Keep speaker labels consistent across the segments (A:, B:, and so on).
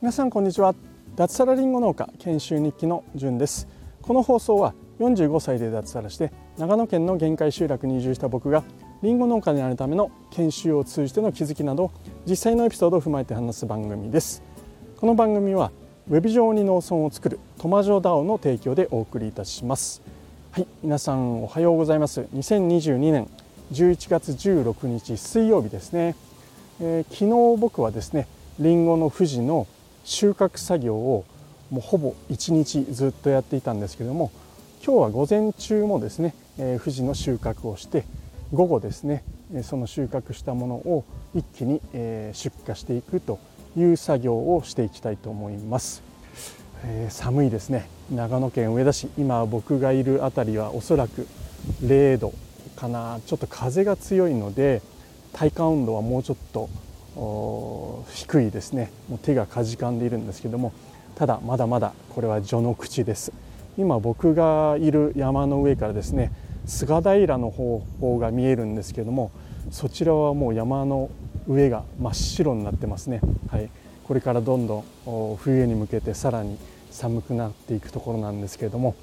A: 皆さんこんにちは。脱サラリンゴ農家研修日記のじゅんです。この放送は45歳で脱サラして長野県の限界集落に移住した僕がりんご農家になるための研修を通じての気づきなど実際のエピソードを踏まえて話す番組です。この番組はウェブ上に農村を作るトマジョダオの提供でお送りいたします。はい皆さんおはようございます。2022年11月16日水曜日ですね、えー、昨日僕はですねりんごの富士の収穫作業をもうほぼ1日ずっとやっていたんですけれども今日は午前中もですね、えー、富士の収穫をして午後ですねその収穫したものを一気に出荷していくという作業をしていきたいと思います、えー、寒いですね。長野県上田市今僕がいる辺りはおそらく0度かな。ちょっと風が強いので体感温度はもうちょっと低いですね。もう手がかじかんでいるんですけどもただまだまだこれは序の口です。今僕がいる山の上からですね菅平の方向が見えるんですけどもそちらはもう山の上が真っ白になってますね、はい、これからどんどん冬に向けてさらに寒くなっていくところなんですけれども、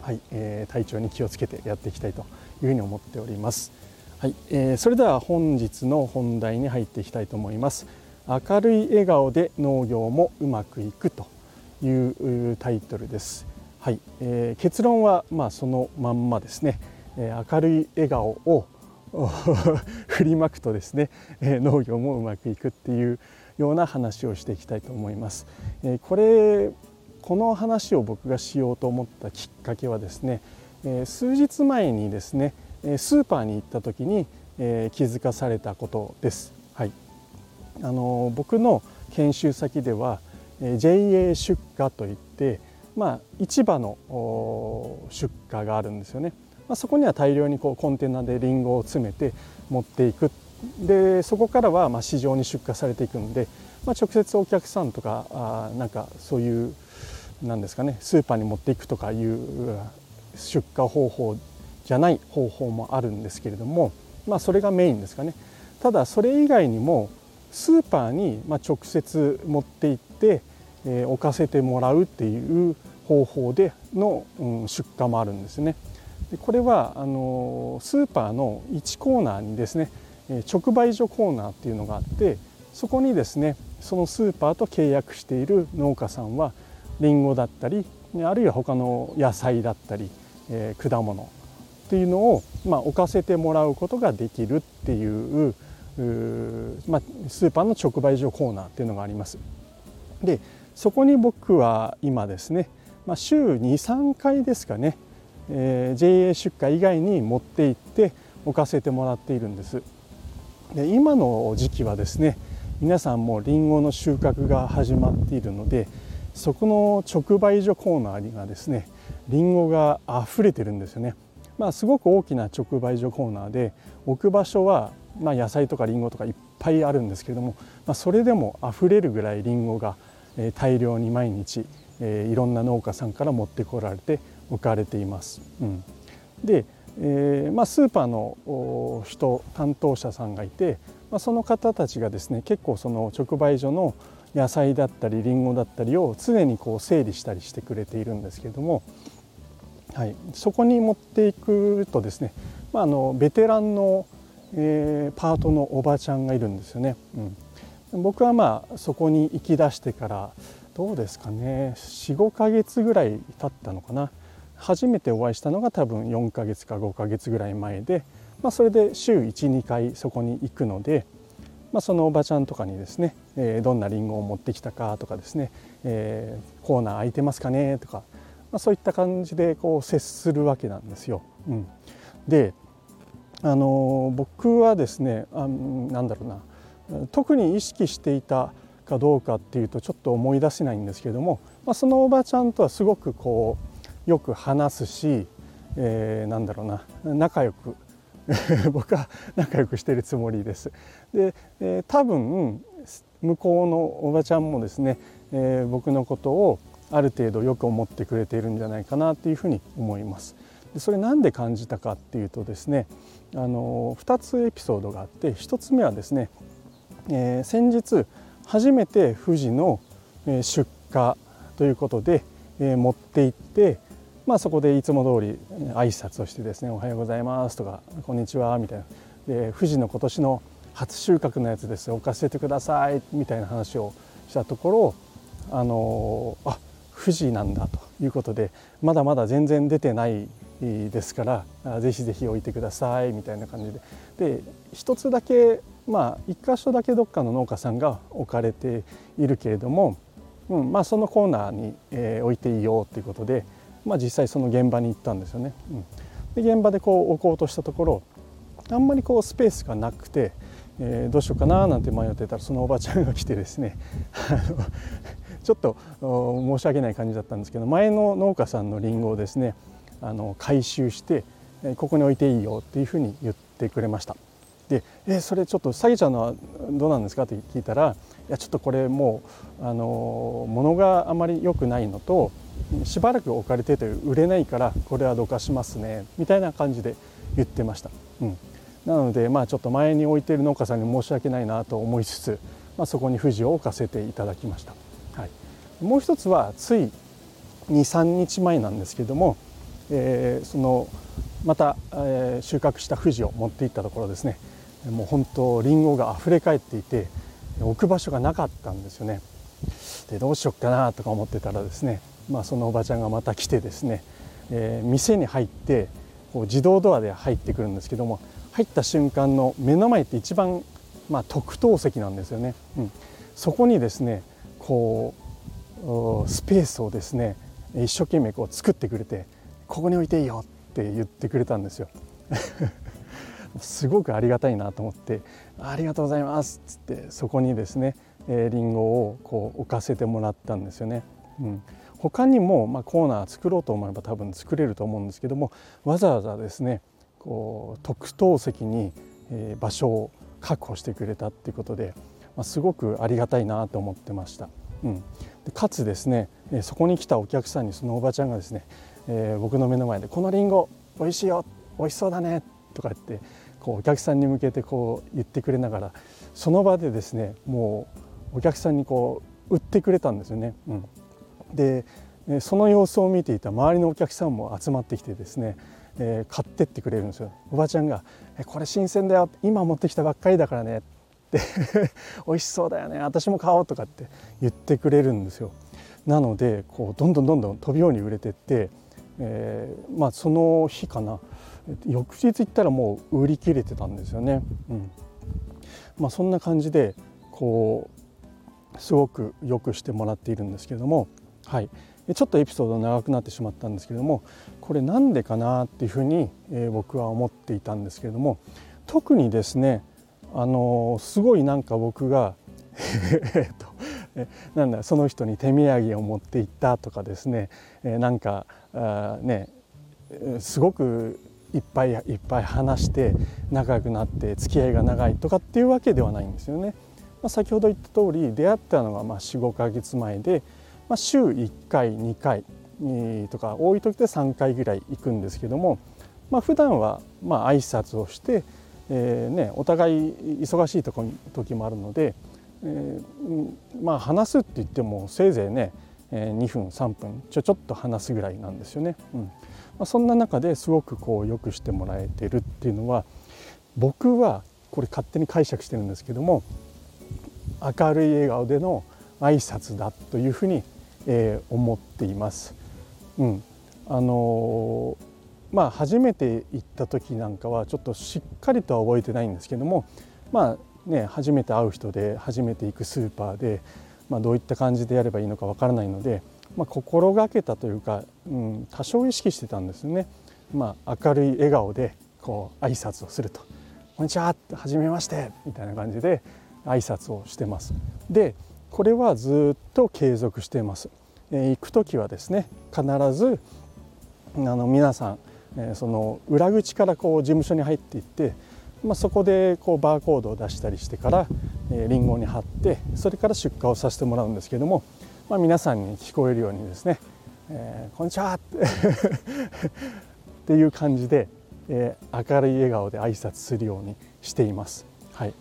A: はい。えー、体調に気をつけてやっていきたいといいうふうに思っております。はい、えー、それでは本日の本題に入っていきたいと思います。明るい笑顔で農業もうまくいくというタイトルです。はい、えー、結論はまあそのまんまですね、えー、明るい笑顔を 振りまくとですね、えー、農業もうまくいくっていうような話をしていきたいと思います。えー、これこの話を僕がしようと思ったきっかけはですね、え、数日前にですねスーパーに行った時に、え、気づかされたことです。はい、あの僕の研修先では JA 出荷といってまあ、市場の出荷があるんですよね、まあ、そこには大量にこうコンテナでりんごを詰めて持っていく。でそこからはまあ市場に出荷されていくんで、まあ、直接お客さんとかあなんかそういうなんですかねスーパーに持っていくとかいう出荷方法じゃない方法もあるんですけれども、まあ、それがメインですかねただそれ以外にもスーパーにま直接持って行ってえ置かせてもらうっていう方法での、うん、出荷もあるんですね。でこれはあのスーパーの1コーナーにですね直売所コーナーっていうのがあってそこにですねそのスーパーと契約している農家さんはりんごだったりあるいは他の野菜だったり、えー、果物っていうのを、まあ、置かせてもらうことができるっていうまあ、スーパーの直売所コーナーっていうのがあります。でそこに僕は今ですね、まあ、週23回ですかね、えー、JA 出荷以外に持って行って置かせてもらっているんですで今の時期はですね皆さんもりんごの収穫が始まっているのでそこの直売所コーナーにはですねりんごが溢れてるんですよねまあすごく大きな直売所コーナーで置く場所はま野菜とかりんごとかいっぱいあるんですけれども、まあ、それでも溢れるぐらいりんごが大量に毎日いろんな農家さんから持ってこられて置かれています。うん、で、えーまあ、スーパーの人担当者さんがいて、まあ、その方たちがですね結構その直売所の野菜だったりりんごだったりを常にこう整理したりしてくれているんですけれども、はい、そこに持っていくとですね、まあ、あのベテランの、えー、パートのおばちゃんがいるんですよね。うん。僕はまあそこに行き出してからどうですかね。45ヶ月ぐらい経ったのかな。初めてお会いしたのが多分4ヶ月か5ヶ月ぐらい前で、まあ、それで週12回そこに行くので、まあ、そのおばちゃんとかにですね、えー、どんなりんごを持ってきたかとかですね、えー、コーナー空いてますかねとか、まあ、そういった感じでこう接するわけなんですよ。うん、であの僕はですねあなんだろうな特に意識していたかどうかっていうとちょっと思い出せないんですけれども、まあ、そのおばちゃんとはすごくこうよく話すし、えー、なんだろうな仲良く 僕は仲良くしてるつもりです。で、えー、多分向こうのおばちゃんもですね、えー、僕のことをある程度よく思ってくれているんじゃないかなっていうふうに思います。でそれなんで感じたかっていうとですねあの2つエピソードがあって1つ目はですね、えー、先日初めて富士の出荷ということで、えー、持って行って、まあ、そこでいつも通り挨拶をしてですね「おはようございます」とか「こんにちは」みたいな。で富士の今年の初収穫のやつです置かせてくださいみたいな話をしたところあのあ富士なんだということでまだまだ全然出てないですからぜひぜひ置いてくださいみたいな感じで。で一つだけまあ一箇所だけどっかの農家さんが置かれているけれども、うんまあ、そのコーナーに、えー、置いていいよっていうことで、まあ、実際その現場に行ったんですよね。うん、で現場でこう置こうとしたところあんまりこうスペースがなくて、えー、どうしようかななんて迷ってたらそのおばちゃんが来てですね ちょっと申し訳ない感じだったんですけど前の農家さんのりんごをですねあの回収してここに置いていいよっていうふうに言ってくれました。で「えそれちょっと下げちゃうのはどうなんですか?」って聞いたら「いやちょっとこれもうあの物があまり良くないのとしばらく置かれてて売れないからこれはどかしますね」みたいな感じで言ってました。うん。なのでまあちょっと前に置いてる農家さんに申し訳ないなと思いつつ、まあ、そこに富士を置かせていただきました、はい、もう一つはつい23日前なんですけども、えー、そのまた、えー、収穫した富士を持っていったところですね。もう本当りんごが溢れ返っていて置く場所がなかったんですよね。でどうしようかなとか思ってたらですね、まあ、そのおばちゃんがまた来てですね、えー、店に入ってこう自動ドアで入ってくるんですけども入った瞬間の目の前って一番、まあ、特等席なんですよね、うん、そこにですねこうスペースをですね一生懸命こう作ってくれてここに置いていいよって言ってくれたんですよ。すごくありがたいなと思って「ありがとうございます」っつってそこにですねえー、リンゴをこう置かせてもらったんですよね。うん、他にも、まあ、コーナー作ろうと思えば多分作れると思うんですけどもわざわざですねこう特等席に、場所を確保してくれたっていうことで、まあ、すごくありがたいなと思ってました。うん、でかつですねそこに来たお客さんにそのおばちゃんがですね、えー、僕の目の前で「このりんご美味しいよ美味しそうだね」とか言ってこうお客さんに向けてこう言ってくれながらその場でですねもうお客さんにこう売ってくれたんですよね。うん、でその様子を見ていた周りのお客さんも集まってきてですねえー、買ってってくれるんですよ。おばちゃんが「これ新鮮だよ今持ってきたばっかりだからね」って 美味しそうだよね私も買おうとかって言ってくれるんですよ。なのでこうどんどんどんどん飛びように売れてって、えー、まあその日かな翌日行ったらもう売り切れてたんですよね、うん。まあ、そんな感じでこうすごくよくしてもらっているんですけれどもはいちょっとエピソード長くなってしまったんですけれどもこれなんでかなっていうふうに、えー、僕は思っていたんですけれども特にですねあのすごいなんか僕がえっとなんだその人に手土産を持って行ったとかですね、えー、なんかあねすごくいっぱいいっぱい話して仲良くなって付き合いが長いとかっていうわけではないんですよね。まあ、先ほど言った通り出会ったのがま45か月前でまあ、週1回2回とか多い時で3回ぐらい行くんですけども、まあ、普段はまあ挨拶をして、えーね、お互い忙しいとこ時もあるので、えー、まあ話すって言ってもせいぜいね2分3分ちょちょっと話すぐらいなんですよね。うんまあ、そんな中ですごくこうよくしてもらえてるっていうのは僕はこれ勝手に解釈してるんですけども明るい笑顔での挨拶だというふうにえ、思っています。うん、あのー、まあ初めて行った時なんかはちょっとしっかりとは覚えてないんですけどもまあね初めて会う人で初めて行くスーパーで、まあ、どういった感じでやればいいのかわからないので、まあ、心がけたというか、うん、多少意識してたんですよね。まあ、明るい笑顔でこう挨拶をすると「こんにちは」はじめまして」みたいな感じで挨拶をしてます。でこれはずっと継続しています。え行く時はですね必ずあの皆さん、えその裏口からこう事務所に入っていって、まあ、そこでこうバーコードを出したりしてから、えリンゴに貼ってそれから出荷をさせてもらうんですけども、まあ、皆さんに聞こえるようにですね「えー、こんにちは」っていう感じで、えー、明るい笑顔で挨拶するようにしています。はい、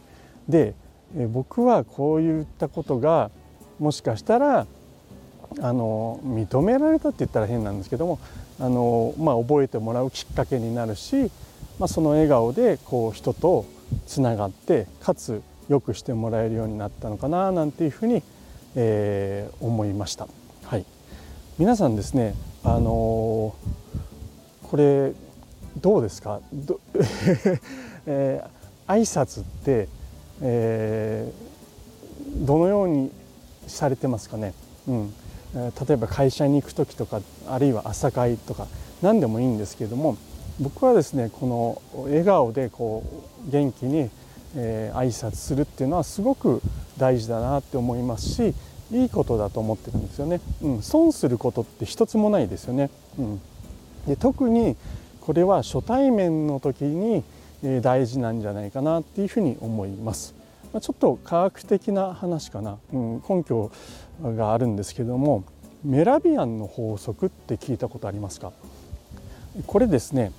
A: で、え、僕はこういったことがもしかしたらあの認められたって言ったら変なんですけどもあの、まあ、覚えてもらうきっかけになるし、まあ、その笑顔でこう人とつながってかつ良くしてもらえるようになったのかななんていうふうに、えー、思いました。はい、皆さんですね、あのー、これどうですか？ど、えー、挨拶って、えー、どのようにされてますかね、うん、例えば会社に行く時とかあるいは朝会とか何でもいいんですけれども僕はですねこの笑顔でこう元気にえー、挨拶するっていうのはすごく大事だなって思いますしいいことだと思ってるんですよね、うん、損することって一つもないですよね、うん、で特にこれは初対面の時に大事なんじゃないかなっていうふうに思います、まあ、ちょっと科学的な話かな、うん、根拠があるんですけどもメラビアンの法則って聞いたことありますか？これですね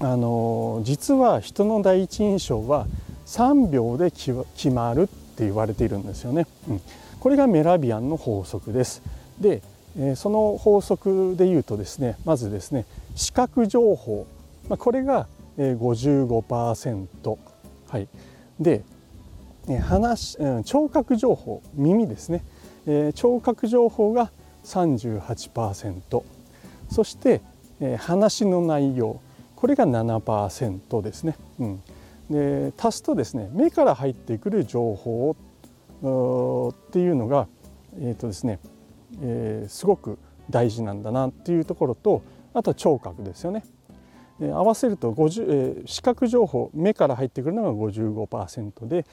A: あの実は人の第一印象は3秒で決まるって言われているんですよね。うん、これがメラビアンの法則です。で、えその法則で言うとですねまずですね視覚情報、まあ、これが55%、はい、で話聴覚情報耳ですね、聴覚情報が38%そして、話の内容。これが7%ですね。うん。で足すとですね目から入ってくる情報っていうのが、えーとですねえー、すごく大事なんだなっていうところとあと聴覚ですよね。合わせると50、えー、視覚情報目から入ってくるのが55%で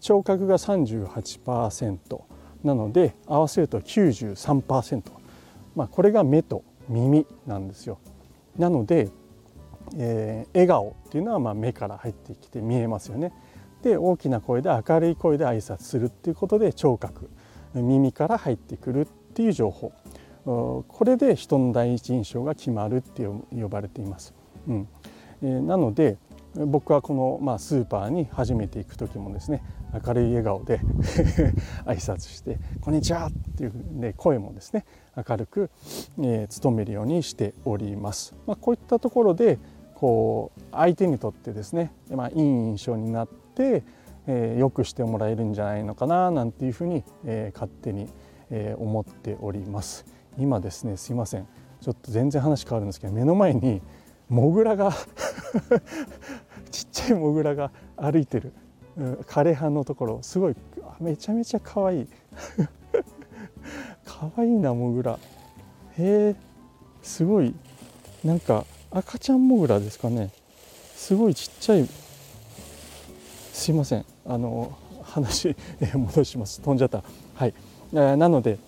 A: 聴覚が38%なので合わせると93%、まあ、これが目と耳なんですよ。なのでえー、笑顔っていうのはま目から入ってきて見えますよね。で大きな声で明るい声で挨拶するっていうことで聴覚耳から入ってくるっていう情報これで人の第一印象が決まるって呼ばれています。うんえー、なので僕はこの、まあ、スーパーに初めて行く時もですね明るい笑顔で 挨拶して「こんにちは!」っていうね声もですね明るく、えー、努めるようにしております。まあ、こういったところでこう相手にとってですね、まあ、いい印象になって、えー、よくしてもらえるんじゃないのかななんていうふうに、えー、勝手に、えー、思っております今ですねすいませんちょっと全然話変わるんですけど目の前にモグラが ちっちゃいモグラが歩いてる。枯葉のところ。すごいめちゃめちゃ可愛い。可愛いなモグラ。へえすごい。なんか赤ちゃんモグラですかね。すごいちっちゃい。すいません。あの話戻します。飛んじゃった。はい、えー、なので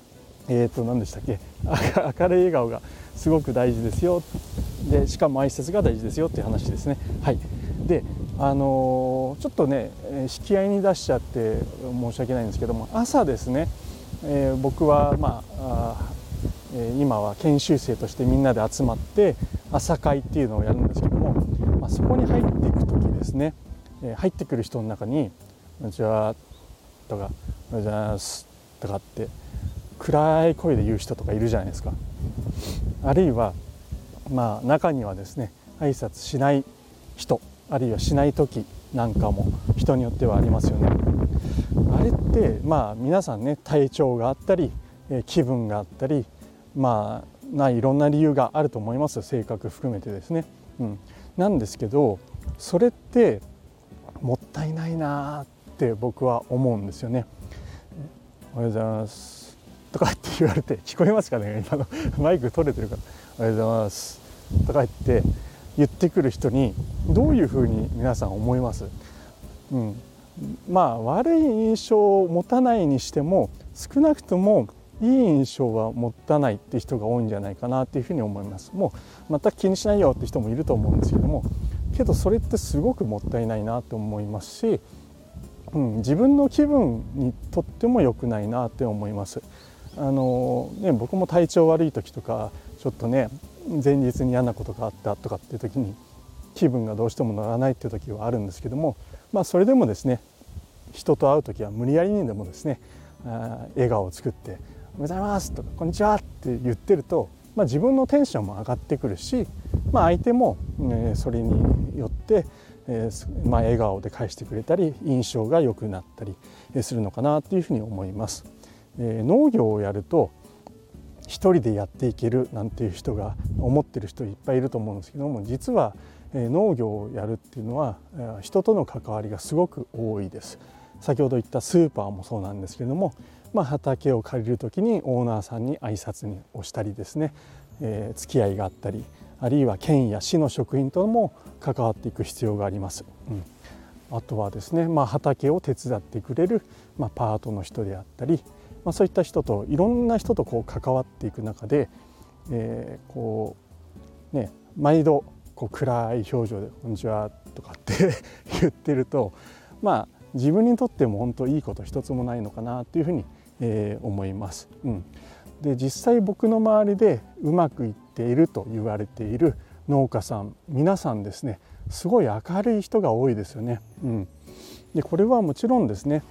A: えっ、ー、と何でしたっけ？明るい笑顔が。すごく大事ですよ。でしかも挨拶が大事ですよっていう話ですね。はい。であのー、ちょっとね引き合いに出しちゃって申し訳ないんですけども朝ですね、えー、僕はまあ今は研修生としてみんなで集まって朝会っていうのをやるんですけども、まあ、そこに入っていく時ですね、え入ってくる人の中に「こんにちは」とか「おはようございます」とかって暗い声で言う人とかいるじゃないですか。あるいはまあ中にはですね挨拶しない人あるいはしない時なんかも人によってはありますよね。あれってまあ皆さんね体調があったり気分があったりまあないろんな理由があると思います性格含めてですね。うん、なんですけどそれってもったいないなって僕は思うんですよね。おはようございますとかって言われて聞こえますかね？今のマイク取れてるから「おはようございます」とか言って言ってくる人にどういうふうに皆さん思います、うん、まあ悪い印象を持たないにしても少なくともいい印象は持たないって人が多いんじゃないかなっていうふうに思います。もう全く気にしないよって人もいると思うんですけどもけどそれってすごくもったいないなと思いますし、うん、自分の気分にとっても良くないなって思います。あのね僕も体調悪い時とかちょっとね前日に嫌なことがあったとかっていう時に気分がどうしても乗らないっていう時はあるんですけども、まあ、それでもですね人と会う時は無理やりにでもですねあ笑顔を作って「おはようございます」とか「こんにちは」って言ってると、まあ、自分のテンションも上がってくるし、まあ、相手も、えそれによって、えまあ、笑顔で返してくれたり印象が良くなったりするのかなっていうふうに思います。え農業をやると一人でやっていけるなんていう人が思ってる人いっぱいいると思うんですけども実は農業をやるっていうのは人との関わりがすごく多いです。先ほど言ったスーパーもそうなんですけども、まあ、畑を借りる時にオーナーさんに挨拶にをしたりですね、えー、付き合いがあったりあるいは県や市の職員とも関わっていく必要があります。うん、あとはですね、まあ、畑を手伝ってくれる、まあ、パートの人であったり、まあ、そういった人といろんな人とこう関わっていく中で、えー、こうね毎度こう暗い表情で「こんにちは」とかって 言ってるとまあ自分にとっても本当いいこと一つもないのかなというふうに、えー、思います。うん、で実際僕の周りでうまくいっていると言われている農家さん皆さんですねすごい明るい人が多いですよね。うん、でこれはもちろんですね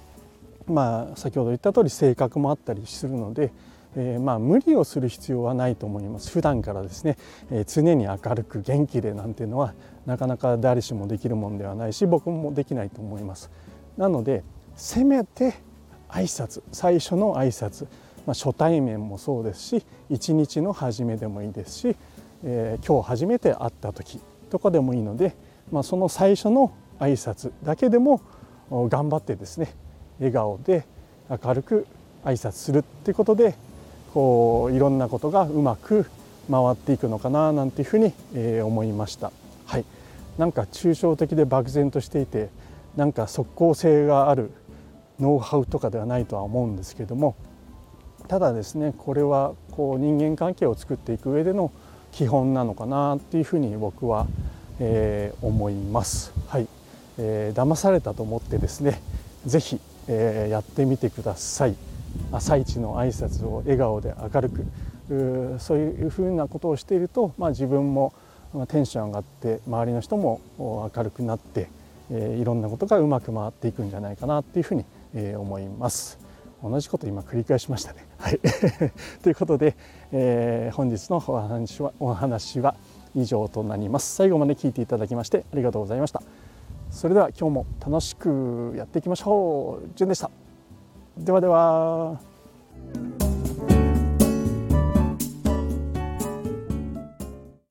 A: まあ先ほど言った通り性格もあったりするので、えー、まあ無理をする必要はないと思います。普段からですね、えー、常に明るく元気でなんていうのはなかなか誰しもできるもんではないし僕もできないと思います。なのでせめて挨拶最初の挨拶、まあ、初対面もそうですし一日の初めでもいいですし、えー、今日初めて会った時とかでもいいので、まあ、その最初の挨拶だけでも頑張ってですね笑顔で明るく挨拶するっていうことでこういろんなことがうまく回っていくのかななんていうふうに、えー、思いました。はい、なんか抽象的で漠然としていてなんか即効性があるノウハウとかではないとは思うんですけどもただですねこれはこう人間関係を作っていく上での基本なのかなっていうふうに僕は、えー、思います。はい、えー、騙されたと思ってですね是非、えー、やってみてください。朝一の挨拶を笑顔で明るくそういうふうなことをしていると、まあ、自分もテンション上がって周りの人も明るくなってえいろんなことがうまく回っていくんじゃないかなっていうふうに、え思います。同じこと今繰り返しましたね。はい、ということで、えー、本日のお話はお話は以上となります。最後まで聞いていただきましてありがとうございました。それでは今日も楽しくやっていきましょう。じゅんでした。ではでは。